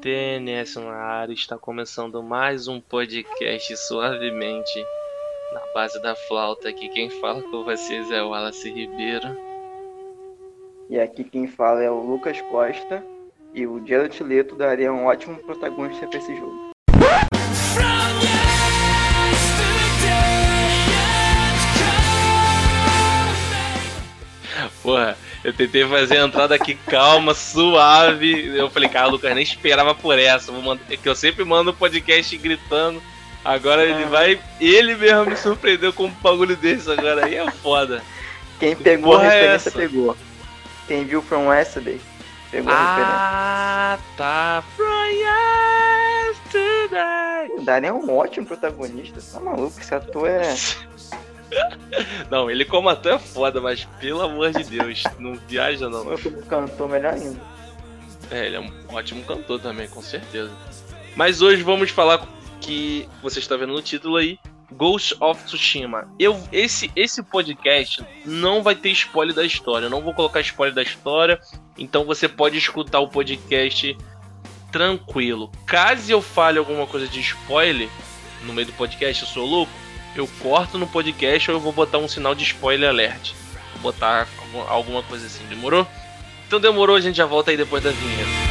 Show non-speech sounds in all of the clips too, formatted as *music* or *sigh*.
TNS na área, está começando mais um podcast suavemente na base da flauta. Aqui quem fala com vocês é o Wallace Ribeiro. E aqui quem fala é o Lucas Costa e o Jared Leto daria um ótimo protagonista para esse jogo. Porra, eu tentei fazer a entrada aqui calma, suave. Eu falei, cara, o Lucas nem esperava por essa. Vou mandar, que eu sempre mando o um podcast gritando. Agora ele ah. vai. Ele mesmo me surpreendeu com um bagulho desse agora. Aí é foda. Quem pegou a é referência é pegou. Quem viu From Yesterday pegou ah, a referência. Ah, tá. From Yesterday. O Dani é um ótimo protagonista. Tá maluco? Esse ator é. *laughs* Não, ele como ator é foda, mas pelo amor de Deus, não viaja não. Eu como cantor, melhor ainda. É, ele é um ótimo cantor também, com certeza. Mas hoje vamos falar que você está vendo no título aí, Ghost of Tsushima. Eu, esse, esse podcast não vai ter spoiler da história. Eu não vou colocar spoiler da história. Então você pode escutar o podcast tranquilo. Caso eu fale alguma coisa de spoiler no meio do podcast, eu sou louco eu corto no podcast ou eu vou botar um sinal de spoiler alert. Vou botar alguma coisa assim, demorou? Então demorou, a gente já volta aí depois da vinheta.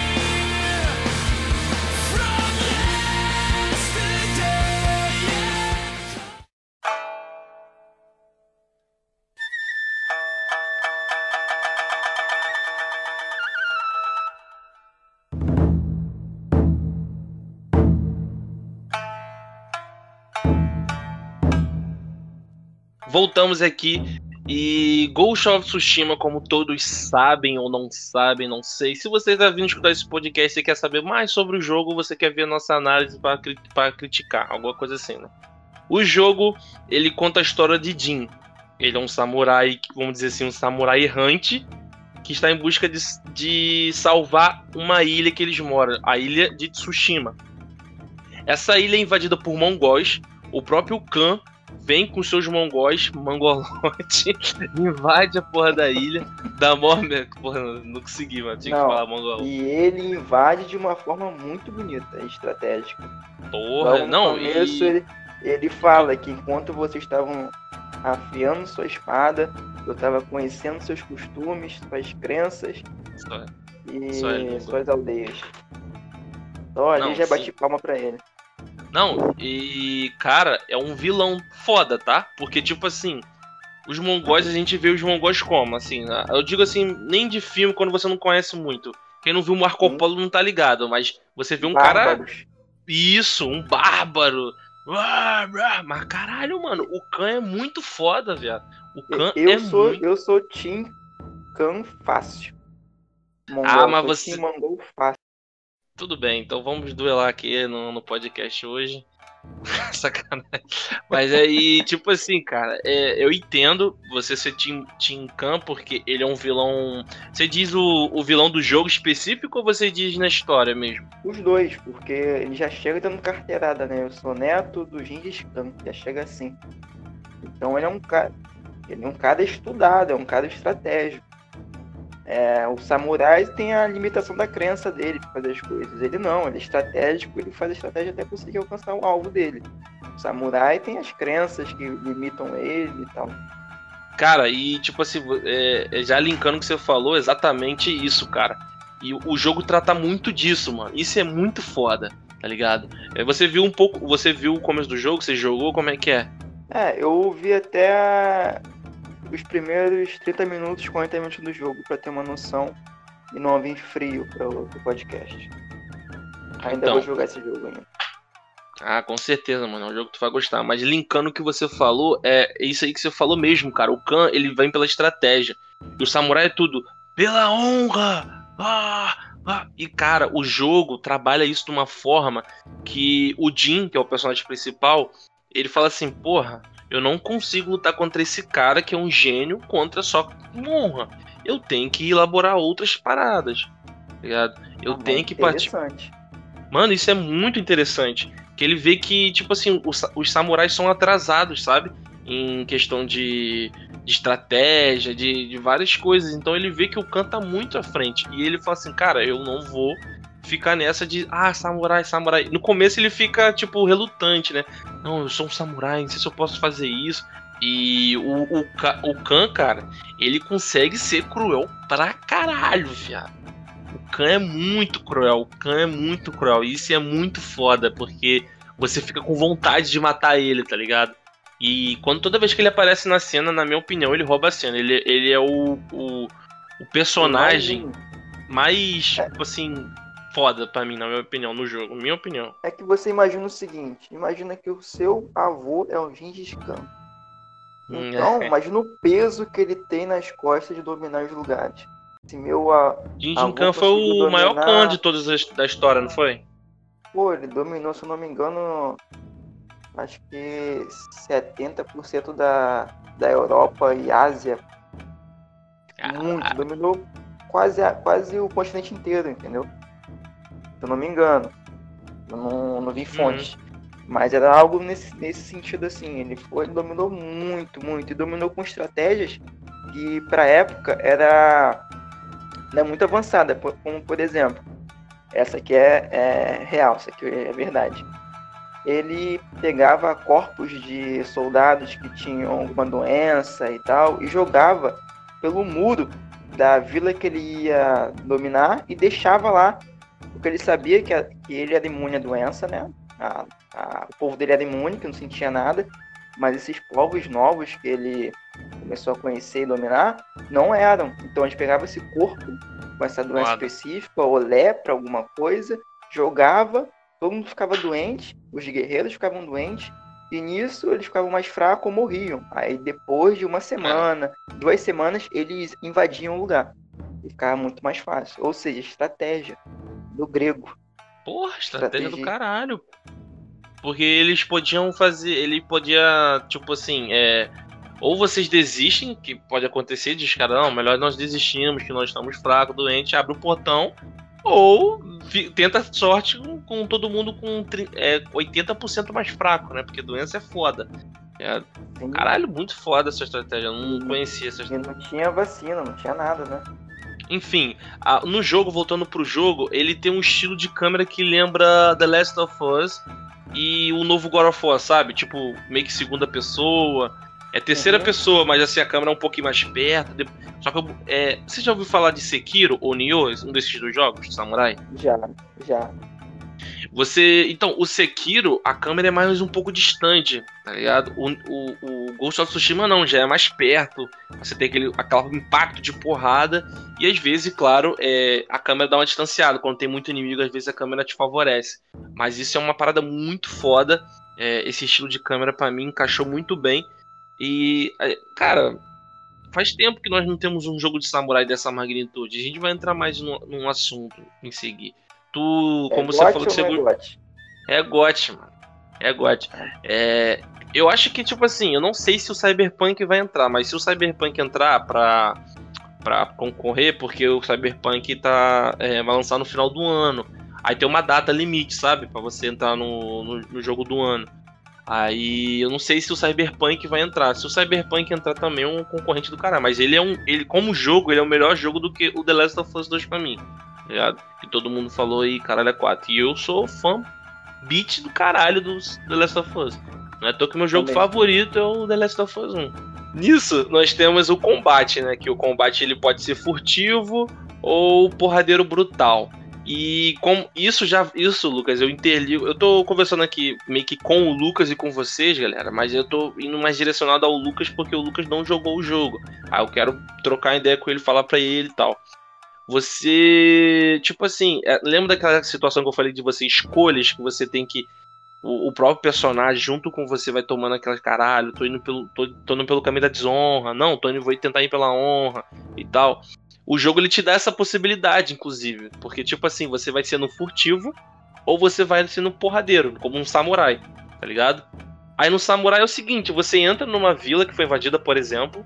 Voltamos aqui e Ghost of Tsushima, como todos sabem ou não sabem, não sei. Se você está vindo escutar esse podcast e quer saber mais sobre o jogo, você quer ver nossa análise para criticar, alguma coisa assim, né? O jogo, ele conta a história de Jin. Ele é um samurai, vamos dizer assim, um samurai errante que está em busca de, de salvar uma ilha que eles moram, a ilha de Tsushima. Essa ilha é invadida por mongóis. O próprio Khan vem com seus mongóis, mangolote, *laughs* invade a porra da ilha, dá mó. Porra, não consegui, mano. Tinha não, que falar mongol. E ele invade de uma forma muito bonita, estratégica. Porra, Logo não. Começo, e... ele, ele fala que enquanto vocês estavam afiando sua espada, eu estava conhecendo seus costumes, suas crenças Só, e Só suas aldeias. Então a gente já bate palma pra ele. Não, e cara, é um vilão foda, tá? Porque, tipo assim, os mongóis a gente vê os mongóis como? Assim, né? eu digo assim, nem de filme quando você não conhece muito. Quem não viu Marco Polo não tá ligado, mas você vê um Bárbaros. cara. Isso, um bárbaro. Mas caralho, mano, o Khan é muito foda, viado. O Khan eu é sou, muito... Eu sou Team Khan fácil. Mongol, ah, mas você. Tudo bem, então vamos duelar aqui no, no podcast hoje. *laughs* Sacanagem. Mas aí, tipo assim, cara, é, eu entendo você ser Team, Team Khan, porque ele é um vilão. Você diz o, o vilão do jogo específico ou você diz na história mesmo? Os dois, porque ele já chega dando carteirada, né? Eu sou neto do Gengis Khan, já chega assim. Então ele é um cara. Ele é um cara estudado, é um cara estratégico. É, o samurai tem a limitação da crença dele para fazer as coisas. Ele não, ele é estratégico, ele faz a estratégia até conseguir alcançar o alvo dele. O samurai tem as crenças que limitam ele e tal. Cara, e tipo assim, é, é já linkando o que você falou, exatamente isso, cara. E o jogo trata muito disso, mano. Isso é muito foda, tá ligado? É, você viu um pouco, você viu o começo do jogo, você jogou, como é que é? É, eu vi até os primeiros 30 minutos, 40 minutos do jogo para ter uma noção e não vir frio para o podcast. Ainda então, vou jogar esse jogo ainda. Ah, com certeza, mano. É um jogo que tu vai gostar. Mas linkando o que você falou, é isso aí que você falou mesmo, cara. O Khan, ele vem pela estratégia. E o samurai é tudo pela honra! Ah! Ah, e cara, o jogo trabalha isso de uma forma que o Jin, que é o personagem principal, ele fala assim: porra, eu não consigo lutar contra esse cara que é um gênio contra só honra. Eu tenho que elaborar outras paradas. Tá ligado? Eu ah, tenho que partir. Mano, isso é muito interessante. Que ele vê que, tipo assim, os, os samurais são atrasados, sabe? Em questão de, de estratégia, de, de várias coisas. Então ele vê que o Khan tá muito à frente. E ele fala assim, cara, eu não vou fica nessa de, ah, samurai, samurai. No começo ele fica, tipo, relutante, né? Não, eu sou um samurai, não sei se eu posso fazer isso. E o, o, o Khan, cara, ele consegue ser cruel pra caralho, viado. O Khan é muito cruel, o Khan é muito cruel. E isso é muito foda, porque você fica com vontade de matar ele, tá ligado? E quando toda vez que ele aparece na cena, na minha opinião, ele rouba a cena. Ele, ele é o, o, o personagem mais, é. tipo assim, foda pra mim, na minha opinião, no jogo. Minha opinião. É que você imagina o seguinte: imagina que o seu avô é o Gengis Khan. Então, é. *laughs* imagina o peso que ele tem nas costas de dominar os lugares. Se meu a, Gengis Khan foi o dominar... maior Khan de todas as da história, não foi? Pô, ele dominou, se eu não me engano, acho que 70% da, da Europa e Ásia. Muito, dominou quase, quase o continente inteiro, entendeu? Se eu não me engano. Eu não, não vi uhum. fontes. Uhum. Mas era algo nesse, nesse sentido assim. Ele foi, ele dominou muito, muito. E dominou com estratégias que pra época era né, muito avançada. Como por exemplo, essa aqui é, é real, essa aqui é verdade ele pegava corpos de soldados que tinham alguma doença e tal e jogava pelo muro da vila que ele ia dominar e deixava lá, porque ele sabia que, a, que ele era imune à doença, né? A, a, o povo dele era imune, que não sentia nada, mas esses povos novos que ele começou a conhecer e dominar não eram. Então a gente pegava esse corpo com essa doença específica, ou lepra, alguma coisa, jogava todo mundo ficava doente, os guerreiros ficavam doentes, e nisso eles ficavam mais fracos ou morriam. Aí depois de uma semana, duas semanas, eles invadiam o lugar. E ficava muito mais fácil. Ou seja, estratégia do grego. Porra, estratégia, estratégia do caralho. Porque eles podiam fazer. Ele podia, tipo assim, é. Ou vocês desistem, que pode acontecer, diz, cara, não, melhor nós desistimos, que nós estamos fracos, doentes, abre o portão ou tenta sorte com, com todo mundo com é, 80% mais fraco, né? Porque doença é foda. É, caralho, muito foda essa estratégia. Eu não conhecia essa estratégia. E não tinha vacina, não tinha nada, né? Enfim, a, no jogo, voltando pro jogo, ele tem um estilo de câmera que lembra The Last of Us e o novo God of War, sabe? Tipo, meio que segunda pessoa. É terceira uhum. pessoa, mas assim, a câmera é um pouquinho mais perto. Só que eu, é, você já ouviu falar de Sekiro ou Nioh, um desses dois jogos de samurai? Já, já. Você. Então, o Sekiro, a câmera é mais um pouco distante, tá ligado? O, o, o Ghost of Tsushima não, já é mais perto. Você tem aquele, aquele impacto de porrada. E às vezes, claro, é, a câmera dá uma distanciada. Quando tem muito inimigo, às vezes a câmera te favorece. Mas isso é uma parada muito foda. É, esse estilo de câmera, para mim, encaixou muito bem. E, é, cara, faz tempo que nós não temos um jogo de samurai dessa magnitude. A gente vai entrar mais num, num assunto em seguir. Tu, é como você falou que você. É gote, mano. É gote. É, eu acho que, tipo assim, eu não sei se o Cyberpunk vai entrar, mas se o Cyberpunk entrar pra, pra concorrer, porque o Cyberpunk tá, é, vai lançar no final do ano. Aí tem uma data limite, sabe? para você entrar no, no, no jogo do ano. Aí eu não sei se o Cyberpunk vai entrar. Se o Cyberpunk entrar também é um concorrente do cara, mas ele é um, ele como jogo, ele é o melhor jogo do que o The Last of Us 2 para mim. Ligado? Que todo mundo falou aí, caralho, é 4. E eu sou fã beat do caralho do The Last of Us. Não é tô que meu jogo também. favorito é o The Last of Us 1. Nisso, nós temos o combate, né? Que o combate ele pode ser furtivo ou porradeiro brutal. E com isso já, isso, Lucas, eu interligo. Eu tô conversando aqui meio que com o Lucas e com vocês, galera, mas eu tô indo mais direcionado ao Lucas porque o Lucas não jogou o jogo. Aí eu quero trocar ideia com ele, falar para ele e tal. Você, tipo assim, é, lembra daquela situação que eu falei de você escolhas que você tem que o, o, próprio personagem junto com você vai tomando aquelas caralho, tô indo pelo tô, tô indo pelo caminho da desonra, não, tô indo vou tentar ir pela honra e tal o jogo ele te dá essa possibilidade, inclusive. Porque, tipo assim, você vai ser no furtivo ou você vai ser no porradeiro, como um samurai, tá ligado? Aí no samurai é o seguinte: você entra numa vila que foi invadida, por exemplo,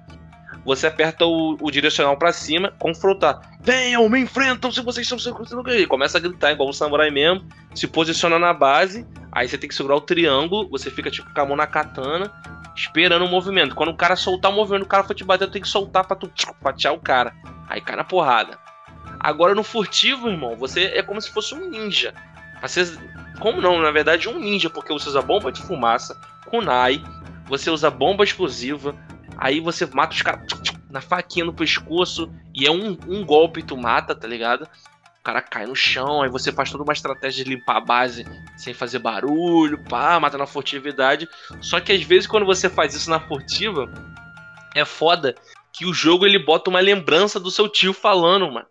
você aperta o, o direcional para cima, confrontar. Venham, me enfrentam se vocês estão e Começa a gritar igual um samurai mesmo, se posiciona na base, aí você tem que segurar o triângulo, você fica tipo com a mão na katana, esperando o movimento. Quando o cara soltar o movimento, o cara for te bater, tem que soltar pra tu fatiar o cara. Aí cai na porrada. Agora no furtivo, irmão, você é como se fosse um ninja. Você, como não, na verdade, um ninja, porque você usa bomba de fumaça, kunai, você usa bomba explosiva, aí você mata os caras na faquinha no pescoço, e é um, um golpe tu mata, tá ligado? O cara cai no chão, aí você faz toda uma estratégia de limpar a base sem fazer barulho, pá, mata na furtividade. Só que às vezes quando você faz isso na furtiva, é foda que o jogo ele bota uma lembrança do seu tio falando, mano.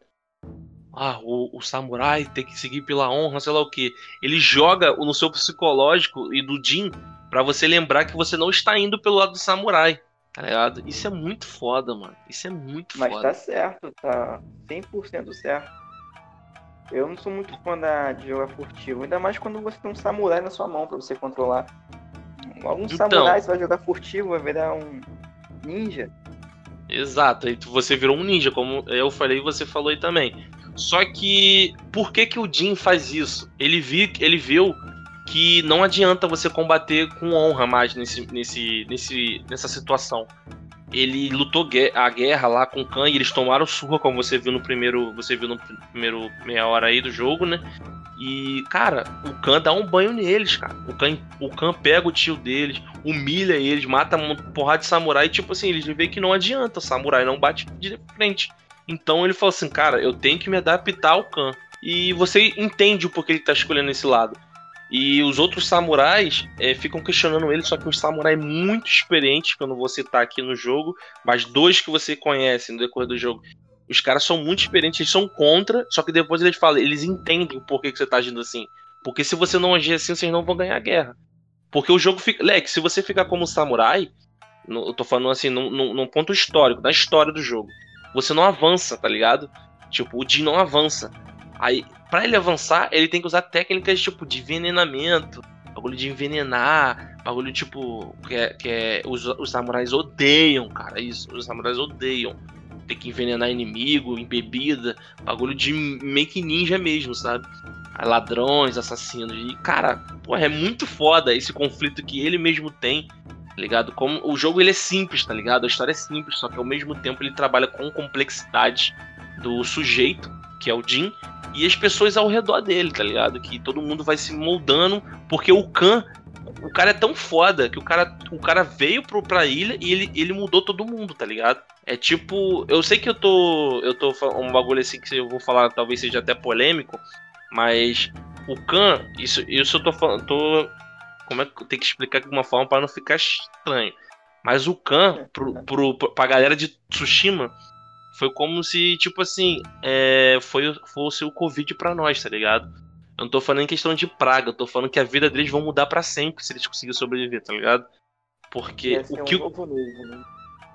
Ah, o, o samurai tem que seguir pela honra, sei lá o que. Ele joga no seu psicológico e do Jin para você lembrar que você não está indo pelo lado do samurai. Tá ligado? Isso é muito foda, mano. Isso é muito Mas foda. Mas tá certo, tá 100% certo. Eu não sou muito fã da, de jogar furtivo, ainda mais quando você tem um samurai na sua mão para você controlar. Algum então, samurai você vai jogar furtivo, vai virar um ninja. Exato, aí você virou um ninja, como eu falei e você falou aí também. Só que por que que o Jin faz isso? Ele vi, ele viu que não adianta você combater com honra mais nesse, nesse, nesse, nessa situação ele lutou a guerra lá com o Khan e eles tomaram surra, como você viu no primeiro. Você viu no primeiro meia hora aí do jogo, né? E, cara, o Khan dá um banho neles, cara. O Khan, o Khan pega o tio deles, humilha eles, mata uma porrada de samurai. E, tipo assim, eles veem que não adianta, o samurai não bate de frente. Então ele falou assim, cara, eu tenho que me adaptar ao Khan. E você entende o porquê ele tá escolhendo esse lado. E os outros samurais é, ficam questionando ele, só que um samurai muito experiente, que eu não vou citar aqui no jogo, mas dois que você conhece no decorrer do jogo. Os caras são muito experientes, eles são contra, só que depois eles falam, eles entendem o porquê que você tá agindo assim. Porque se você não agir assim, vocês não vão ganhar a guerra. Porque o jogo fica. Leque, se você ficar como samurai, no, eu tô falando assim, num, num, num ponto histórico, da história do jogo, você não avança, tá ligado? Tipo, o Jin não avança. Aí, para ele avançar, ele tem que usar técnicas tipo de envenenamento, bagulho de envenenar, bagulho tipo. que é. Que é os, os samurais odeiam, cara, isso. Os samurais odeiam. Ter que envenenar inimigo, em bebida, bagulho de make ninja mesmo, sabe? Ladrões, assassinos. E, cara, pô, é muito foda esse conflito que ele mesmo tem tá ligado? Como o jogo ele é simples, tá ligado? A história é simples, só que ao mesmo tempo ele trabalha com complexidade do sujeito, que é o Jin, e as pessoas ao redor dele, tá ligado? Que todo mundo vai se moldando, porque o Khan, o cara é tão foda que o cara, o cara veio pro, pra ilha e ele, ele mudou todo mundo, tá ligado? É tipo, eu sei que eu tô, eu tô um bagulho assim que eu vou falar, talvez seja até polêmico, mas o Khan, isso, isso eu tô falando, tô como é que eu tenho que explicar de uma forma para não ficar estranho. Mas o Khan, pro, pro, pra galera de Tsushima, foi como se, tipo assim, é, foi, fosse o Covid para nós, tá ligado? Eu não tô falando em questão de praga, eu tô falando que a vida deles vão mudar para sempre se eles conseguirem sobreviver, tá ligado? Porque o que um o... Novo, né?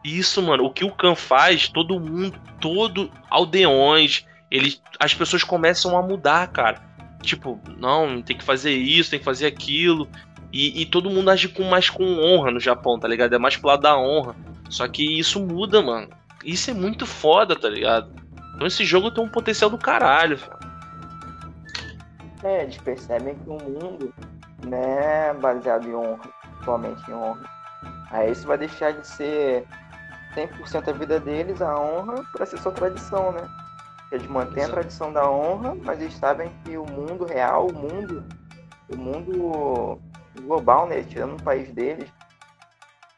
Isso, mano, o que o Khan faz, todo mundo, todo aldeões, eles, as pessoas começam a mudar, cara. Tipo, não, tem que fazer isso, tem que fazer aquilo. E, e, todo mundo age com mais com honra no Japão, tá ligado? É mais pro lado da honra. Só que isso muda, mano. Isso é muito foda, tá ligado? Então esse jogo tem um potencial do caralho, É, eles percebem que o mundo não é baseado em honra, somente em honra. Aí isso vai deixar de ser 100% a vida deles, a honra, para ser sua tradição, né? Eles mantêm Exato. a tradição da honra, mas eles sabem que o mundo real, o mundo, o mundo global, né? Tirando o país deles,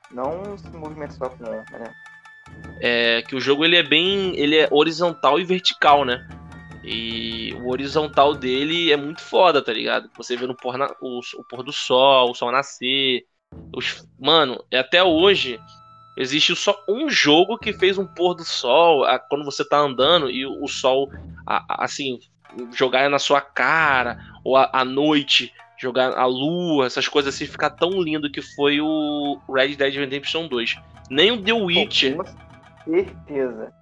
não se movimenta só com honra, né? É que o jogo ele é bem, ele é horizontal e vertical, né? E o horizontal dele é muito foda, tá ligado? Você vê no pôr, na, o, o pôr do sol, o sol nascer. Os, mano, até hoje existe só um jogo que fez um pôr do sol a, quando você tá andando e o, o sol, a, a, assim, jogar na sua cara, ou à noite jogar a lua, essas coisas assim, ficar tão lindo que foi o Red Dead Redemption 2. Nem o The Witcher. Certeza.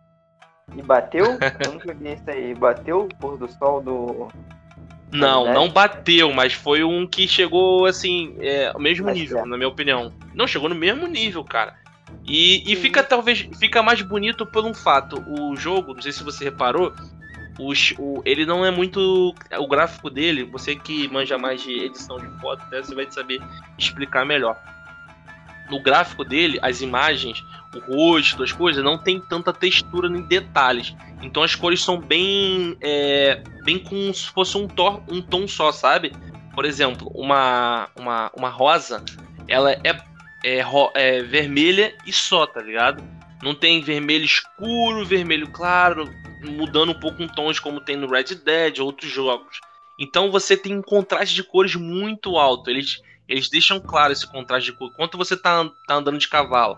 E bateu? *laughs* Eu nunca vi isso aí. Bateu o pôr do sol do. Não, não bateu, mas foi um que chegou assim, é, ao mesmo mas nível, é. na minha opinião. Não, chegou no mesmo nível, cara. E, e fica talvez fica mais bonito por um fato. O jogo, não sei se você reparou, os, o, ele não é muito. O gráfico dele, você que manja mais de edição de foto, até você vai saber explicar melhor no gráfico dele, as imagens, o rosto, as coisas, não tem tanta textura nem detalhes. Então as cores são bem. É, bem como se fosse um, tor, um tom só, sabe? Por exemplo, uma, uma, uma rosa, ela é, é, é vermelha e só, tá ligado? Não tem vermelho escuro, vermelho claro, mudando um pouco um tons como tem no Red Dead, outros jogos. Então você tem um contraste de cores muito alto. Eles, eles deixam claro esse contraste de cor. Quando você tá, tá andando de cavalo,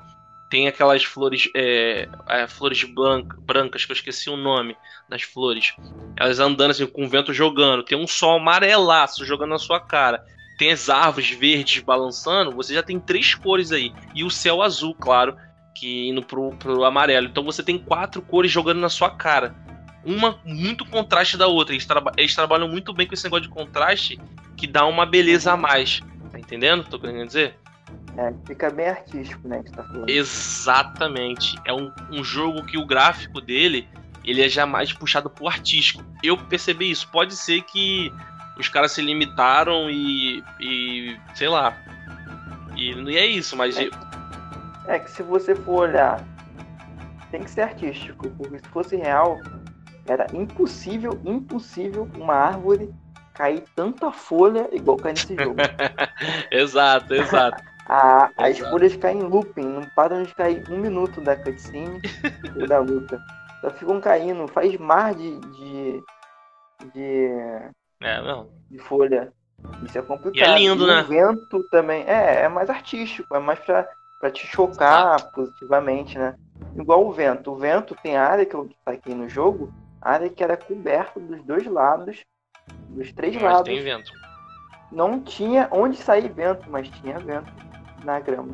tem aquelas flores é, é, flores branca, brancas, que eu esqueci o nome das flores. Elas andando assim, com o vento jogando. Tem um sol amarelaço jogando na sua cara. Tem as árvores verdes balançando. Você já tem três cores aí. E o céu azul, claro, que indo pro, pro amarelo. Então você tem quatro cores jogando na sua cara uma muito contraste da outra. Eles, traba eles, trabalham muito bem com esse negócio de contraste que dá uma beleza a mais. Tá entendendo? Tô querendo dizer? É, fica bem artístico, né? Que tá falando. Exatamente. É um, um jogo que o gráfico dele ele é jamais puxado pro artístico. Eu percebi isso. Pode ser que os caras se limitaram e. e sei lá. E, e é isso, mas. É, é que se você for olhar, tem que ser artístico, porque se fosse real, era impossível, impossível uma árvore cair tanta folha igual cai nesse jogo. *laughs* exato, exato. a, as exato. folhas caem em looping, não param de cair um minuto da cutscene e da luta. Só ficam caindo, faz mar de. de. de, é, não. de folha. Isso é complicado. E é lindo, e né? O vento também. É, é mais artístico, é mais pra, pra te chocar positivamente, né? Igual o vento. O vento tem área que eu aqui no jogo área que era coberta dos dois lados, dos três mas lados. tem vento. Não tinha onde sair vento, mas tinha vento na grama.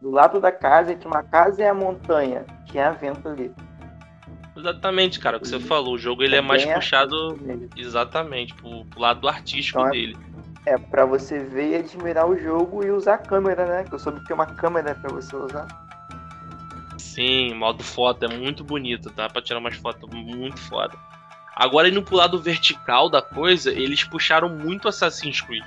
Do lado da casa, entre uma casa e a montanha, tinha vento ali. Exatamente, cara, o que você falou. O jogo ele é, é mais puxado exatamente pro, pro, lado artístico então, dele. É, para você ver e admirar o jogo e usar a câmera, né? Que eu soube que tem uma câmera para você usar. Sim, modo foto é muito bonito, tá? Pra tirar umas fotos muito foda. Agora, indo pro lado vertical da coisa, eles puxaram muito Assassin's Creed.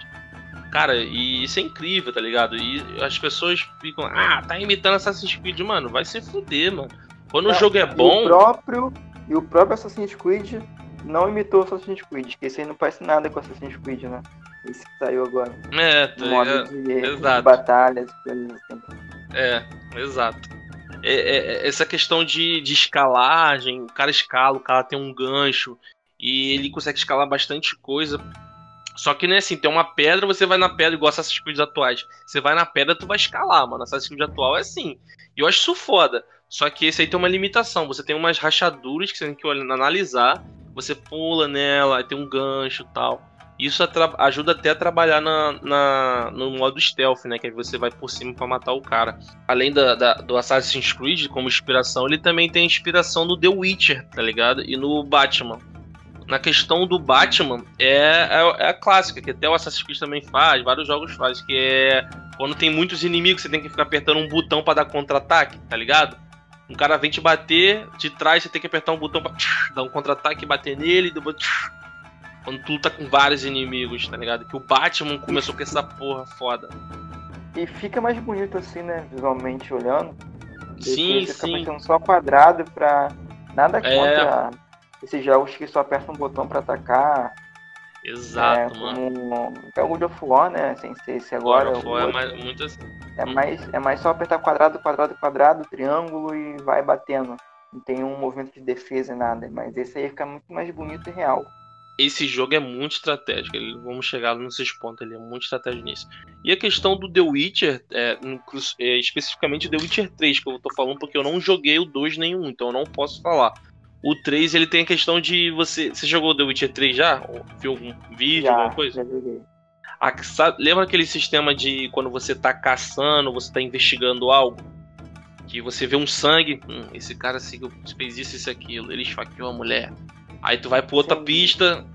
Cara, e isso é incrível, tá ligado? E as pessoas ficam, ah, tá imitando Assassin's Creed, mano, vai se fuder, mano. Quando o jogo é bom. E o, próprio, e o próprio Assassin's Creed não imitou Assassin's Creed, que esse aí não parece nada com Assassin's Creed, né? Esse que saiu agora. É, tá, modo é, de, exato. de batalhas, coisas assim. É, exato. É, é, é, essa questão de, de escalagem, o cara escala, o cara tem um gancho e ele consegue escalar bastante coisa. Só que não é assim, tem uma pedra, você vai na pedra, igual Assassin's Creed atuais. Você vai na pedra, tu vai escalar, mano. Assassin's Creed atual é assim. E eu acho isso foda. Só que esse aí tem uma limitação. Você tem umas rachaduras que você tem que analisar. Você pula nela, tem um gancho tal. Isso ajuda até a trabalhar na, na, no modo stealth, né? Que aí você vai por cima para matar o cara. Além da, da, do Assassin's Creed como inspiração, ele também tem inspiração no The Witcher, tá ligado? E no Batman. Na questão do Batman, é, é, é a clássica, que até o Assassin's Creed também faz, vários jogos fazem, que é quando tem muitos inimigos, você tem que ficar apertando um botão para dar contra-ataque, tá ligado? Um cara vem te bater de trás, você tem que apertar um botão pra dar um contra-ataque, bater nele, depois quando tu tá com vários inimigos, tá ligado? Que o Batman começou com essa porra foda. E fica mais bonito assim, né? Visualmente olhando. Sim, você sim. Fica só quadrado pra. Nada é. contra é... esses jogos que só aperta um botão pra atacar. Exato, é, mano. é o God of War, né? Sem ser esse agora. God of War é mais, muito assim. É mais, é mais só apertar quadrado, quadrado, quadrado, triângulo e vai batendo. Não tem um movimento de defesa e nada. Mas esse aí fica muito mais bonito e real esse jogo é muito estratégico. Ele, vamos chegar nesses pontos, ele é muito estratégico nisso. E a questão do The Witcher, é, é, especificamente The Witcher 3, que eu tô falando porque eu não joguei o 2 nenhum, então eu não posso falar. O 3, ele tem a questão de você. Você jogou The Witcher 3 já? Ou viu algum vídeo, já, alguma coisa? Já joguei. A, sabe, lembra aquele sistema de quando você tá caçando, você tá investigando algo? Que você vê um sangue, hum, esse cara fez isso, isso, aquilo, ele esfaqueou a mulher Aí tu vai pra outra Sim. pista,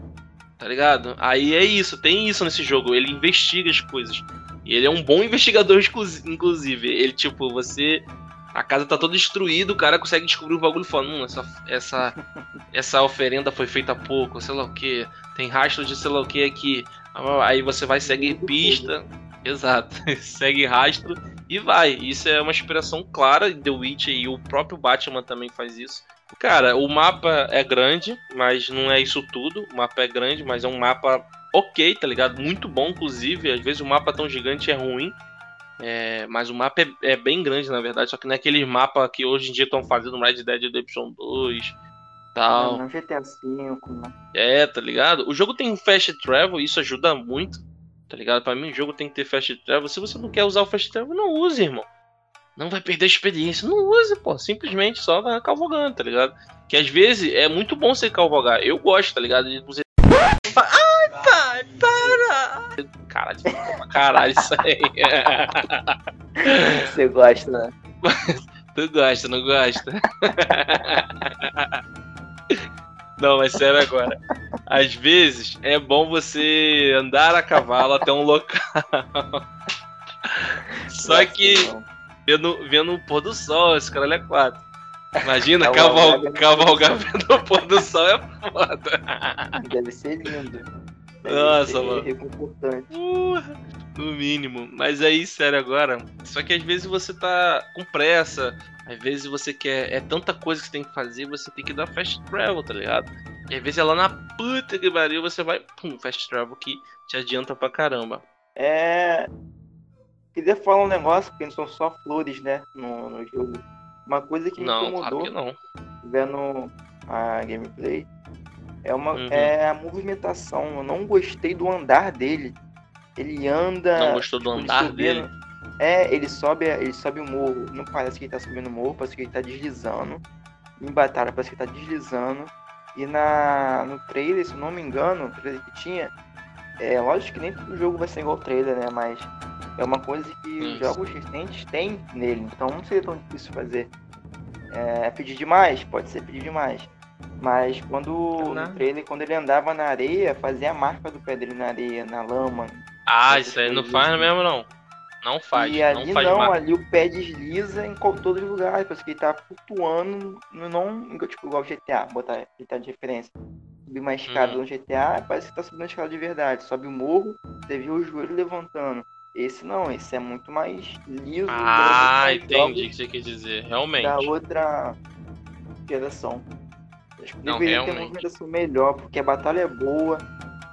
tá ligado? Aí é isso, tem isso nesse jogo. Ele investiga as coisas. E ele é um bom investigador, *laughs* inclusive. Ele, tipo, você. A casa tá toda destruída, o cara consegue descobrir um bagulho e fala, hum, essa, essa, *laughs* essa oferenda foi feita há pouco, sei lá o que. Tem rastro de sei lá o que aqui. Aí você vai seguir pista. Exato. *laughs* segue rastro E vai. Isso é uma inspiração clara. The Witcher e o próprio Batman também faz isso. Cara, o mapa é grande, mas não é isso tudo. O mapa é grande, mas é um mapa ok, tá ligado? Muito bom, inclusive. Às vezes o mapa tão gigante é ruim. É, mas o mapa é, é, bem grande, na verdade. Só que não é aquele mapa que hoje em dia estão fazendo no Red Dead Redemption 2 tal. Não, no GTA V, né? É, tá ligado? O jogo tem fast travel, isso ajuda muito. Tá ligado? Pra mim, o jogo tem que ter fast travel. Se você não quer usar o fast travel, não use, irmão. Não vai perder a experiência. Não use, pô. Simplesmente só vai cavalgando, tá ligado? Que às vezes é muito bom você cavalgar. Eu gosto, tá ligado? De você. Ai, pai, para! Caralho, caralho, isso aí. *laughs* Você gosta, né? *laughs* tu gosta, não gosta? *laughs* Não, mas sério agora. Às vezes é bom você andar a cavalo até um local. Só que vendo, vendo o pôr do sol, esse cara é quatro. Imagina, *laughs* cavalgar, cavalgar vendo o pôr do sol é foda. Deve ser lindo. Deve Nossa, ser mano. Porra, no mínimo. Mas aí, sério agora. Só que às vezes você tá com pressa. Às vezes você quer. É tanta coisa que você tem que fazer, você tem que dar fast travel, tá ligado? E às vezes é lá na puta que pariu, você vai. Pum, fast travel que te adianta pra caramba. É. Queria falar um negócio, porque não são só flores, né? No, no jogo. Uma coisa que me Não, incomodou claro não. vendo a gameplay é, uma, Uhum. é a movimentação. Eu não gostei do andar dele. Ele anda. Não gostou do tipo, andar dele? É, ele sobe, ele sobe o morro. Não parece que ele tá subindo o morro, parece que ele tá deslizando. Em batalha parece que ele tá deslizando. E na, no trailer, se não me engano, o trailer que tinha, é lógico que nem todo jogo vai ser igual o trailer, né? Mas é uma coisa que os jogos recentes têm nele, então não seria tão difícil fazer. É pedir demais? Pode ser pedir demais. Mas quando no Nada. trailer, quando ele andava na areia, fazia a marca do pé dele na areia, na lama. Ah, isso aí não faz assim. mesmo, não. Não faz. e ali não faz não, ali o pé desliza em todos os lugares, parece que ele tá flutuando, não igual- tipo igual GTA, botar GTA de referência. Subir uma escada Uhum. no GTA, parece que tá subindo uma escada de verdade. Sobe o morro, você viu o joelho levantando. Esse não, esse é muito mais liso. Ah, mais entendi o que você quer dizer. Realmente. Da outra geração. Acho que Não, deveria ter uma realmente. movimentação melhor, porque a batalha é boa,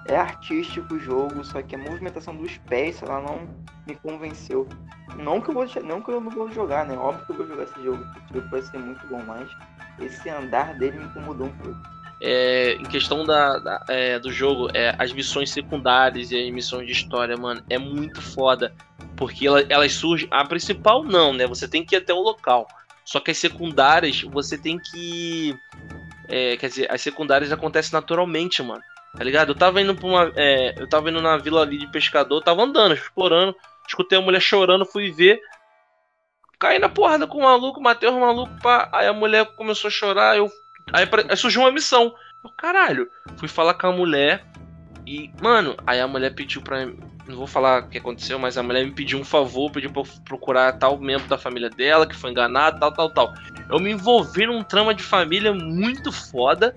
é artístico o jogo, só que a movimentação dos pés, ela não me convenceu. Não que eu vou, não que eu não vou jogar, né? Óbvio que eu vou jogar esse jogo, jogo vai ser muito bom, mas esse andar dele me incomodou um pouco. É, em questão da, da- é, do jogo, é, as missões secundárias e as missões de história, mano, é muito foda. Porque ela- elas surgem. A principal não, né? Você tem que ir até o local. Só que as secundárias, você tem que. é, quer dizer, as secundárias acontecem naturalmente, mano. Tá ligado? Eu tava indo pra uma. é, eu tava indo na vila ali de pescador, tava andando, explorando. Escutei a mulher chorando, fui ver. Caí na porrada com o maluco, matei o maluco, pá. Aí a mulher começou a chorar, eu. Aí, aí surgiu uma missão. Eu, caralho, fui falar com a mulher. E, mano, aí a mulher pediu pra. Não vou falar o que aconteceu, mas a mulher me pediu um favor, pediu pra eu procurar tal membro da família dela que foi enganado, tal, tal, tal. Eu me envolvi num trama de família muito foda.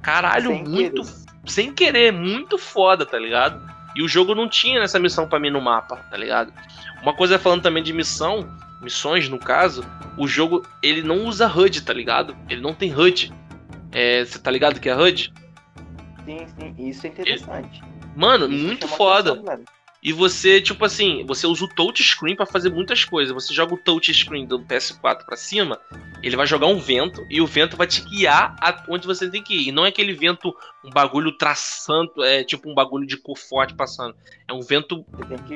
Caralho, Sem muito. Sem querer, muito foda, tá ligado? E o jogo não tinha essa missão pra mim no mapa, tá ligado? Uma coisa falando também de missão, missões no caso, o jogo ele não usa HUD, tá ligado? Ele não tem HUD. É, você tá ligado que é HUD? Sim, sim, isso é interessante. Mano, Isso muito foda. atenção. E você, tipo assim, você usa o touchscreen pra fazer muitas coisas. Você joga o touchscreen do PS4 pra cima, ele vai jogar um vento e o vento vai te guiar onde você tem que ir. E não é aquele vento, um bagulho traçando, é tipo um bagulho de cor forte passando. É um vento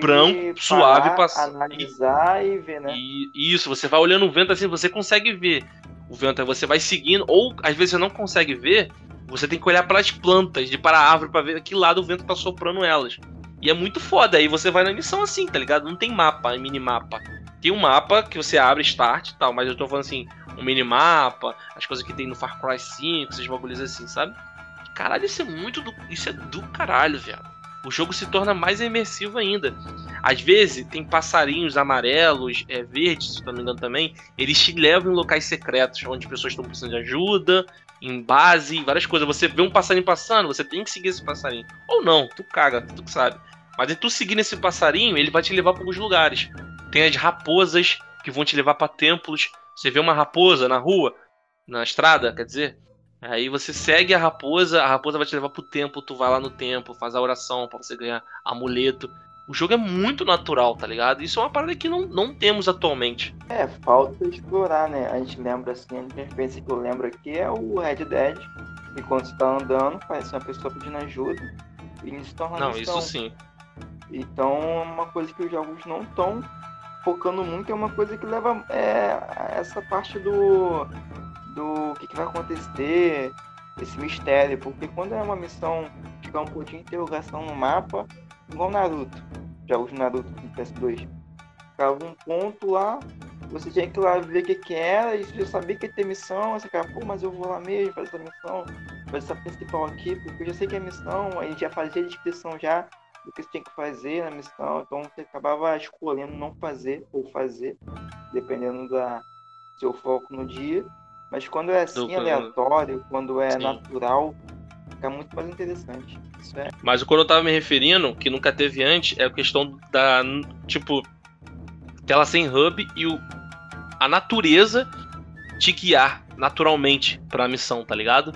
branco, parar, suave, passa- analisar e ver, né? E isso, você vai olhando o vento assim, você consegue ver o vento, aí você vai seguindo, ou às vezes você não consegue ver, você tem que olhar para as plantas, de para a árvore, para ver que lado o vento tá soprando elas. E é muito foda, aí você vai na missão assim, tá ligado? Não tem mapa, é minimapa. Tem um mapa que você abre, start e tal, mas eu tô falando assim, um minimapa, as coisas que tem no Far Cry 5, esses bagulhos assim, sabe? Caralho, isso é muito do. Isso é do caralho, velho. O jogo se torna mais imersivo ainda. Às vezes tem passarinhos amarelos, é, verdes, se não me engano também. Eles te levam em locais secretos, onde pessoas estão precisando de ajuda, em base, várias coisas. Você vê um passarinho passando, você tem que seguir esse passarinho. Ou não, tu caga, tu que sabe. Mas é tu seguindo esse passarinho, ele vai te levar para alguns lugares. tem as raposas que vão te levar para templos. Você vê uma raposa na rua, na estrada, quer dizer, Aí você segue a raposa, a raposa vai te levar pro templo, tu vai lá no templo, faz a oração para você ganhar amuleto. O jogo é muito natural, tá ligado? Isso é uma parada que não, não temos atualmente. É, falta explorar, né? A gente lembra assim, a referência que eu lembro aqui é o Red Dead. E quando você tá andando, parece uma pessoa pedindo ajuda e se torna Não, isso sim. Então, uma coisa que os jogos não estão focando muito é uma coisa que leva é, a essa parte do do que, que vai acontecer, esse mistério, porque quando é uma missão um ponto de interrogação no mapa, igual Naruto, jogos de Naruto no PS2, ficava um ponto lá, você tinha que ir lá ver o que, que era, e você já sabia que ia ter missão, você ficava, pô, mas eu vou lá mesmo fazer essa missão, fazer essa principal aqui, porque eu já sei que é missão, aí já fazia a descrição já do que você tinha que fazer na missão, então você acabava escolhendo não fazer ou fazer, dependendo da seu foco no dia. Mas quando é assim, Do aleatório, quando é Sim. natural, fica muito mais interessante. É... Mas quando eu tava me referindo, que nunca teve antes, é a questão da, tipo, tela sem hub e o, a natureza te guiar naturalmente pra missão, tá ligado?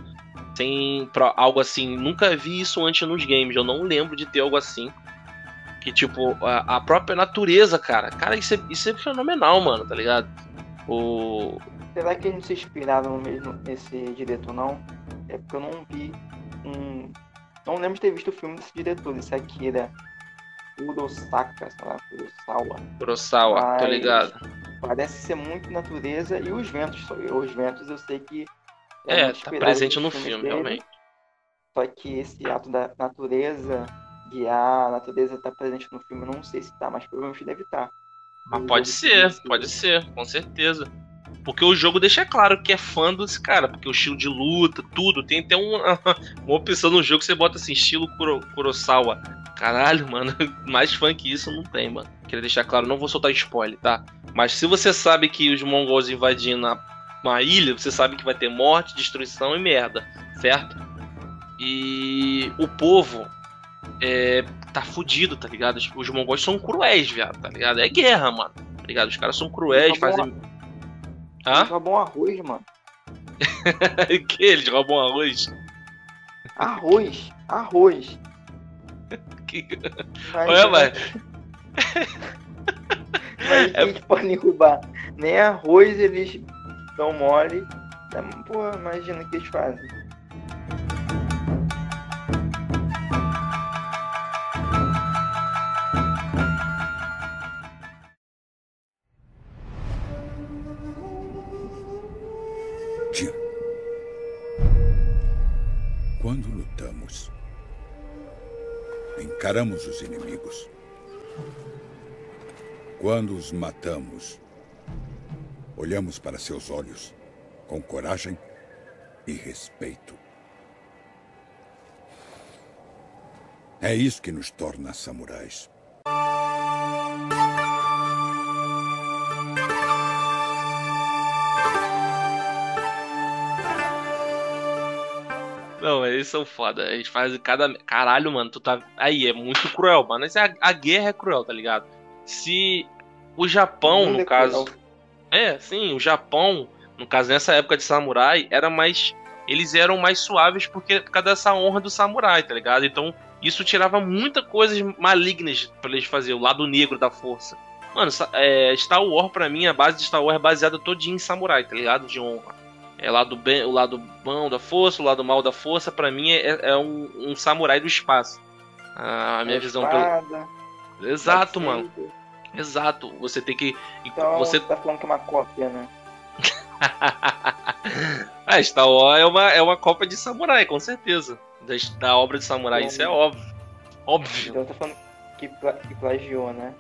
Sem pra, algo assim. Nunca vi isso antes nos games, eu não lembro de ter algo assim. Que, tipo, a, a própria natureza, cara. Cara, isso é, isso é fenomenal, mano, tá ligado? O, Será que eles se inspiraram mesmo nesse diretor, não? É porque eu não vi um. Não lembro de ter visto o filme desse diretor, esse Akira Kurosaka, sei lá, Kurosawa. Kurosawa, tô ligado. Parece ser muito natureza e os ventos, os ventos eu sei que. É, é tá presente no filme, dele, realmente. Só que esse ato da natureza, guiar, a natureza tá presente no filme, não sei se tá, mas provavelmente deve estar. Tá. Ah, pode ser, pode ser, com certeza. Porque o jogo deixa claro que é fã desse cara, porque o estilo de luta, tudo, tem até uma, *laughs* uma opção no jogo que você bota assim, estilo Kuro, Kurosawa. Caralho, mano, *laughs* mais fã que isso não tem, mano. Queria deixar claro, não vou soltar spoiler, tá? Mas se você sabe que os mongols invadindo uma ilha, você sabe que vai ter morte, destruição e merda, certo? E o povo é, tá fudido, tá ligado? Os mongóis são cruéis, viado, tá ligado? É guerra, mano. Tá ligado? Os caras são cruéis, fazem. Hã? Eles roubam arroz, mano. *laughs* que? Eles roubam arroz? Arroz, arroz. que... Olha, mas... mas é... eles podem roubar. Nem arroz eles dão mole. Pô, imagina o que eles fazem. encaramos os inimigos. Quando os matamos, olhamos para seus olhos com coragem e respeito. É isso que nos torna samurais. Não, eles são foda. A gente faz cada. Caralho, mano, tu tá. Aí, é muito cruel, mano. Mas a, a guerra é cruel, tá ligado? Se o Japão, no é caso. Cruel. É, sim, o Japão, no caso, nessa época de samurai, era mais. Eles eram mais suaves porque, por causa dessa honra do samurai, tá ligado? Então, isso tirava muita coisas malignas para eles fazer, o lado negro da força. Mano, é, Star Wars, pra mim, a base de Star Wars é baseada todinha em samurai, tá ligado? De honra é lado bem, o lado bom da força, o lado mal da força, para mim é, é um, um, samurai do espaço. A minha visão pelo... Exato, mano. Exato. Você tem que. Então, você tá falando que é uma cópia, né? *laughs* ah, Star Wars é uma, é uma cópia de samurai, com certeza. Da, da obra de samurai, isso é óbvio. Óbvio. Então tá falando que, pla que plagiou, né?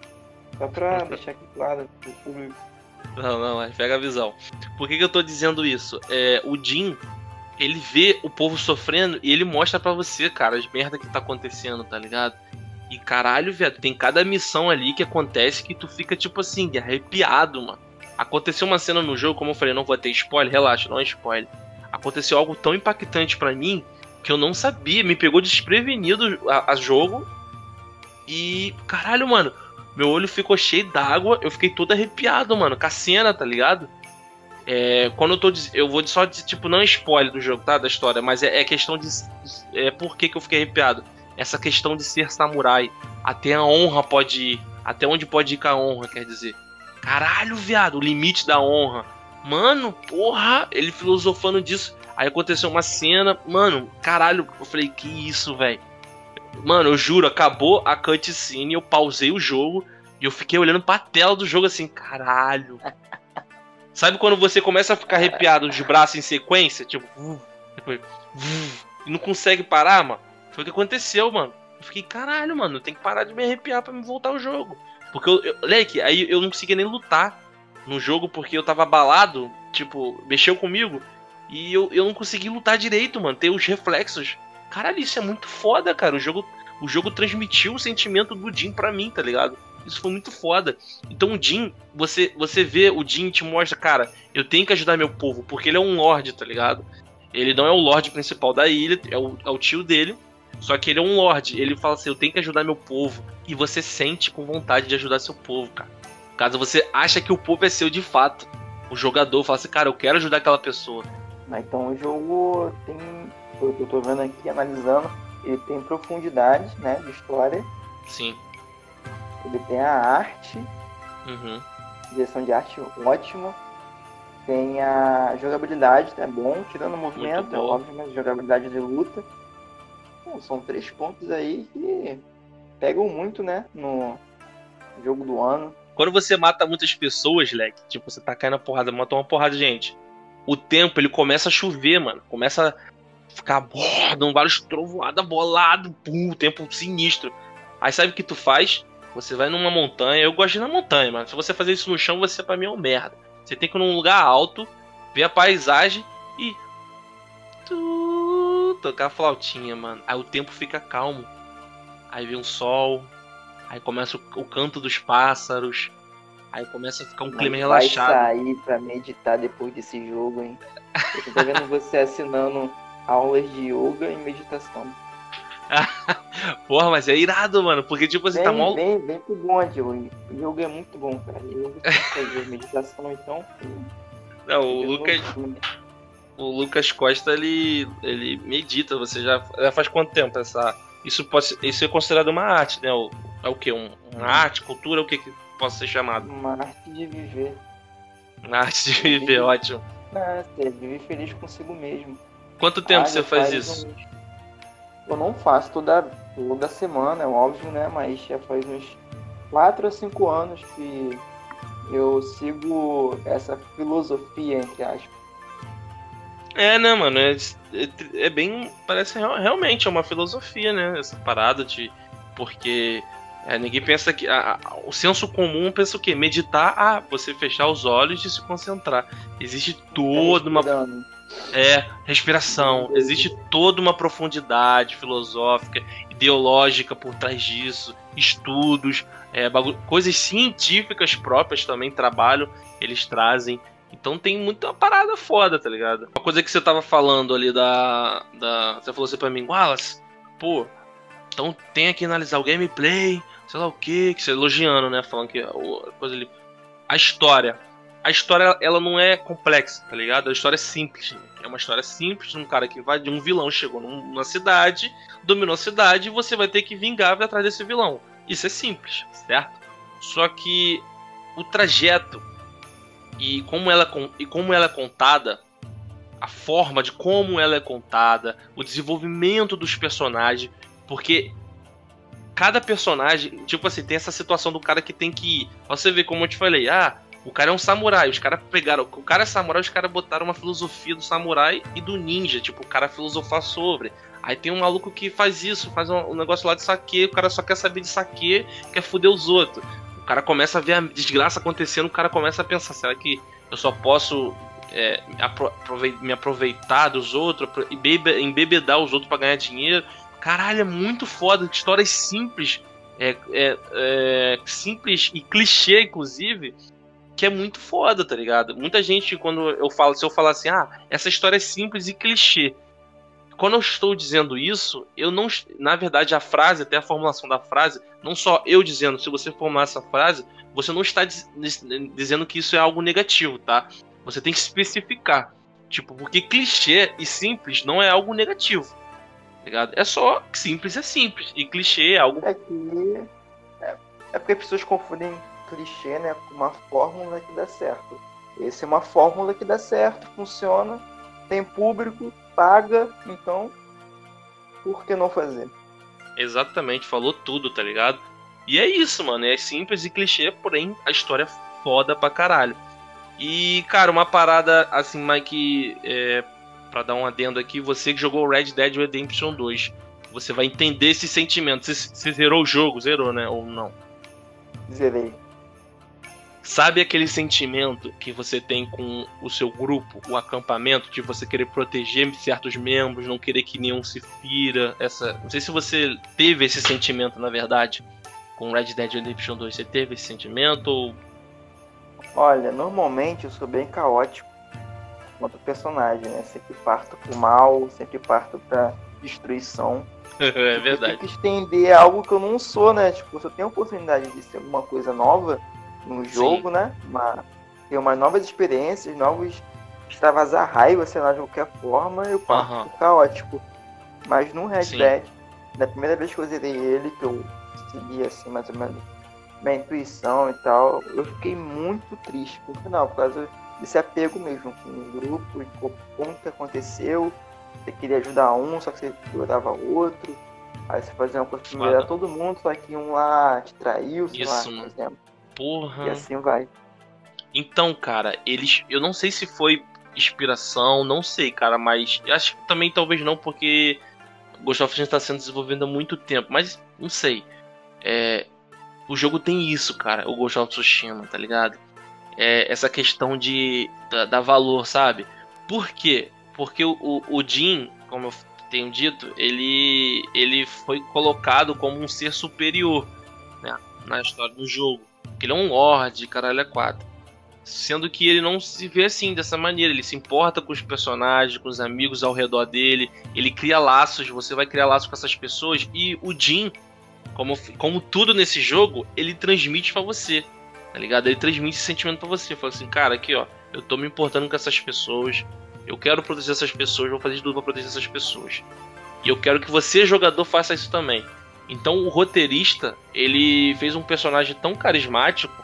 Só pra *laughs* deixar aqui claro pro público não, não, mas pega a visão. Por que, que eu tô dizendo isso? É, o Jim, ele vê o povo sofrendo e ele mostra para você, cara, as merda que tá acontecendo, tá ligado? E caralho, velho, tem cada missão ali que acontece que tu fica, tipo assim, arrepiado, mano. Aconteceu uma cena no jogo, como eu falei, não vou ter spoiler, relaxa, não é spoiler. Aconteceu algo tão impactante para mim que eu não sabia, me pegou desprevenido a, a jogo. E, caralho, mano, meu olho ficou cheio d'água, eu fiquei todo arrepiado, mano, com a cena, tá ligado? É, quando eu tô. Eu vou só tipo, não é spoiler do jogo, tá? Da história, mas é, é questão de. É, por que, que eu fiquei arrepiado? Essa questão de ser samurai. Até a honra pode ir. Até onde pode ir com a honra, quer dizer. Caralho, viado, o limite da honra. Mano, porra, ele filosofando disso. Aí aconteceu uma cena, mano, caralho, eu falei, que isso, velho. Mano, eu juro, acabou a cutscene, eu pausei o jogo e eu fiquei olhando pra tela do jogo assim, caralho. *laughs* Sabe quando você começa a ficar arrepiado de braço em sequência? Tipo, depois, e não consegue parar, mano? Foi o que aconteceu, mano. Eu fiquei, caralho, mano, eu tenho que parar de me arrepiar pra me voltar ao jogo. Porque eu, eu leque, aí eu não conseguia nem lutar no jogo porque eu tava abalado, tipo, mexeu comigo. E eu, eu não consegui lutar direito, mano. Ter os reflexos. Caralho, isso é muito foda, cara. O jogo, o jogo transmitiu o sentimento do Jim pra mim, tá ligado? Isso foi muito foda. Então o Jim, você, você vê o Jim te mostra, cara, eu tenho que ajudar meu povo, porque ele é um lord, tá ligado? Ele não é o lord principal da ilha, é o, é o tio dele. Só que ele é um lord. Ele fala assim: eu tenho que ajudar meu povo. E você sente com vontade de ajudar seu povo, cara. Caso você acha que o povo é seu de fato. O jogador fala assim, cara, eu quero ajudar aquela pessoa. Então o jogo tem, eu tô vendo aqui, analisando, ele tem profundidade, né, de história. Sim. Ele tem a arte, uhum. direção de arte ótima. Tem a jogabilidade, tá bom, tirando o movimento, é óbvio, mas jogabilidade de luta. São três pontos aí que pegam muito, né, no jogo do ano. Quando você mata muitas pessoas, Leque, tipo, você tá caindo na porrada, matou uma porrada de gente o tempo ele começa a chover, mano. Começa a ficar dando vários trovoada bolado, pum, tempo sinistro. Aí sabe o que tu faz? Você vai numa montanha, eu gosto de ir na montanha, mano. Se você fazer isso no chão, você pra mim é um merda. Você tem que ir num lugar alto, ver a paisagem e. tocar a flautinha, mano. Aí o tempo fica calmo. Aí vem um sol. Aí começa o, o canto dos pássaros. Aí começa a ficar um clima relaxado. Vai sair pra meditar depois desse jogo, hein? Eu tô vendo você assinando aulas de yoga e meditação. *laughs* Porra, mas é irado, mano. Porque, tipo, assim, vem, tá mal. Vem, vem pro bonde, o yoga é muito bom, cara. Yoga fazer meditação, então. Não, o Lucas. O Lucas Costa, ele, ele medita. Você já, já faz quanto tempo essa. Isso, pode, isso é considerado uma arte, né? O, é o que? Um, uma arte, cultura? O que, que possa ser chamado? Uma arte de viver. Uma arte de viver, ótimo. É, você vive feliz consigo mesmo. Quanto tempo ah, você faz, faz isso? Eu não faço toda, toda semana, é óbvio, né? Mas já faz uns 4 a 5 anos que eu sigo essa filosofia, entre aspas. É, né, mano? É, é, é bem. Parece realmente é uma filosofia, né? Essa parada de. Porque é, ninguém pensa que. A, a, o senso comum pensa o quê? Meditar, ah, você fechar os olhos e se concentrar. Existe toda uma. É, respiração. Existe toda uma profundidade filosófica, ideológica por trás disso, estudos, é, coisas científicas próprias também, trabalho, eles trazem. Então tem muita parada foda, tá ligado? Uma coisa que você tava falando ali da. da você falou assim pra mim, Wallace, pô, então tem que analisar o gameplay, sei lá o que, que você elogiando, né? Falando que a coisa ali. A história. A história, ela não é complexa, tá ligado? A história é simples. Né? É uma história simples de um cara que vai de um vilão chegou numa cidade, dominou a cidade e você vai ter que vingar atrás desse vilão. Isso é simples, certo? Só que o trajeto e como ela, e como ela é contada, a forma de como ela é contada, o desenvolvimento dos personagens, porque cada personagem, tipo assim, tem essa situação do cara que tem que ir. Você vê como eu te falei, ah, o cara é um samurai, os caras pegaram. O cara é samurai, os caras botaram uma filosofia do samurai e do ninja, tipo, o cara filosofar sobre. Aí tem um maluco que faz isso, faz um, um negócio lá de saque, o cara só quer saber de saque, quer fuder os outros. Cara começa a ver a desgraça acontecendo, o cara começa a pensar, será que eu só posso é, me aproveitar dos outros, embebedar os outros para ganhar dinheiro? Caralho, é muito foda. Histórias simples. É, é, é, simples e clichê, inclusive. Que é muito foda, tá ligado? Muita gente, quando eu falo, se eu falar assim, ah, essa história é simples e clichê. Quando eu estou dizendo isso, eu não. Na verdade, a frase, até a formulação da frase, não só eu dizendo, se você formular essa frase, você não está diz, dizendo que isso é algo negativo, tá? Você tem que especificar. Tipo, porque clichê e simples não é algo negativo. Tá ligado? É só simples é simples. E clichê é algo. É que. É, é porque as pessoas confundem clichê, né, com uma fórmula que dá certo. Essa é uma fórmula que dá certo, funciona, tem público, paga, então por que não fazer? Exatamente, falou tudo, tá ligado? E é isso, mano. É simples e clichê, porém a história é foda pra caralho. E, cara, uma parada assim, Mike, é, pra dar um adendo aqui, você que jogou Red Dead Redemption 2, você vai entender esse sentimento. Você, você zerou o jogo? Zerou, né? Ou não? Zerei. Sabe aquele sentimento que você tem com o seu grupo, o acampamento, de você querer proteger certos membros, não querer que nenhum se fira? Essa, não sei se você teve esse sentimento, na verdade, com Red Dead Redemption 2. Você teve esse sentimento? Ou... Olha, normalmente eu sou bem caótico quanto personagem, né? Sempre parto pro mal, sempre parto pra destruição. *laughs* é verdade. Eu tenho que estender algo que eu não sou, né? Tipo, se eu tenho a oportunidade de ser alguma coisa nova, no jogo, Sim. né? Uma, ter umas novas experiências, novos extravasar raiva, sei lá, de qualquer forma, eu parto uhum. caótico. Mas no Red Sim. Dead, na primeira vez que eu zerei ele, que eu segui assim mais ou menos minha intuição e tal, eu fiquei muito triste no final, por causa desse apego mesmo com o grupo, e como que aconteceu, você queria ajudar um, só que você ajudava outro. Aí você fazia uma coisa melhorar todo mundo, só que um lá te traiu, sei Isso, lá, por exemplo. Porra. E assim vai. Então, cara, eles. Eu não sei se foi inspiração, não sei, cara, mas acho que também talvez não, porque Ghost of Tsushima está sendo desenvolvido há muito tempo, mas não sei. É, o jogo tem isso, cara, o Ghost of Tsushima, tá ligado? É, essa questão de dar valor, sabe? Por quê? Porque o, o, o Jin, como eu tenho dito, ele, ele foi colocado como um ser superior né, na história do jogo. Que ele é um lord, caralho, é quatro. Sendo que ele não se vê assim, dessa maneira. Ele se importa com os personagens, com os amigos ao redor dele. Ele cria laços, você vai criar laços com essas pessoas. E o Jin, como, como tudo nesse jogo, ele transmite para você. Tá ligado? Ele transmite esse sentimento para você. Fala assim, cara, aqui ó, eu tô me importando com essas pessoas. Eu quero proteger essas pessoas, vou fazer de tudo pra proteger essas pessoas. E eu quero que você, jogador, faça isso também. Então o roteirista, ele fez um personagem tão carismático,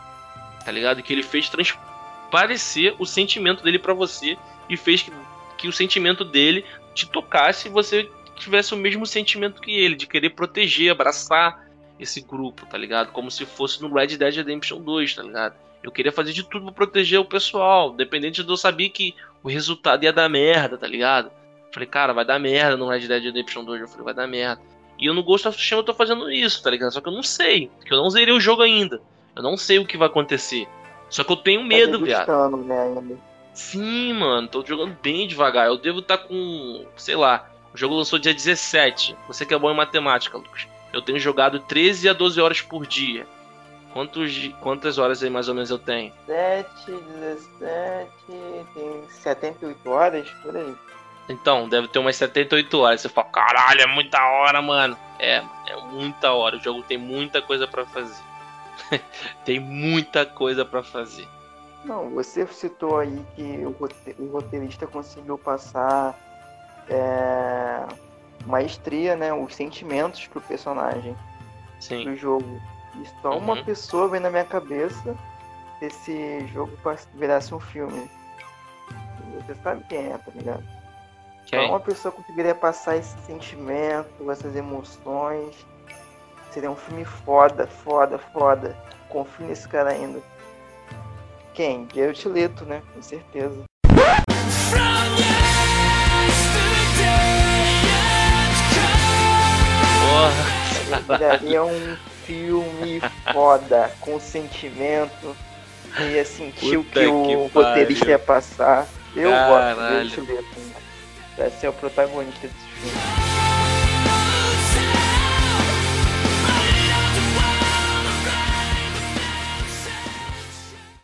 tá ligado? Que ele fez transparecer o sentimento dele para você e fez que, que o sentimento dele te tocasse e você tivesse o mesmo sentimento que ele, de querer proteger, abraçar esse grupo, tá ligado? Como se fosse no Red Dead Redemption 2, tá ligado? Eu queria fazer de tudo para proteger o pessoal, dependente de eu saber que o resultado ia dar merda, tá ligado? Falei, cara, vai dar merda no Red Dead Redemption 2. Eu falei, vai dar merda. E eu no Ghost of Tsushima eu tô fazendo isso, tá ligado? Só que eu não sei, porque eu não zerei o jogo ainda. Eu não sei o que vai acontecer. Só que eu tenho tá medo, viado. Né. Sim, mano, tô jogando bem devagar. Eu devo estar tá com, sei lá, o jogo lançou dia 17. Você que é bom em matemática, Lucas. Eu tenho jogado 13 a 12 horas por dia. Quantos, quantas horas aí mais ou menos eu tenho? 7, 17, tem 78 horas por aí. Então, deve ter umas 78 horas. Você fala, caralho, é muita hora, mano. É, é muita hora. O jogo tem muita coisa para fazer. *laughs* tem muita coisa para fazer. Não, você citou aí que o roteirista conseguiu passar é, maestria, né? Os sentimentos pro personagem Sim. do jogo. E só uhum. uma pessoa vem na minha cabeça se esse jogo virasse um filme. Você sabe quem é, tá ligado? Okay. Então, uma pessoa conseguiria passar esse sentimento, essas emoções. Seria um filme foda, foda, foda. Confio nesse cara ainda. Quem? Geralt Leto, né? Com certeza. Porra! Seria um filme foda, com sentimento. Ia sentir Puta o que, que o roteirista ia passar. Eu Caralho. gosto de Geralt Leto. Pra ser o protagonista desse filme.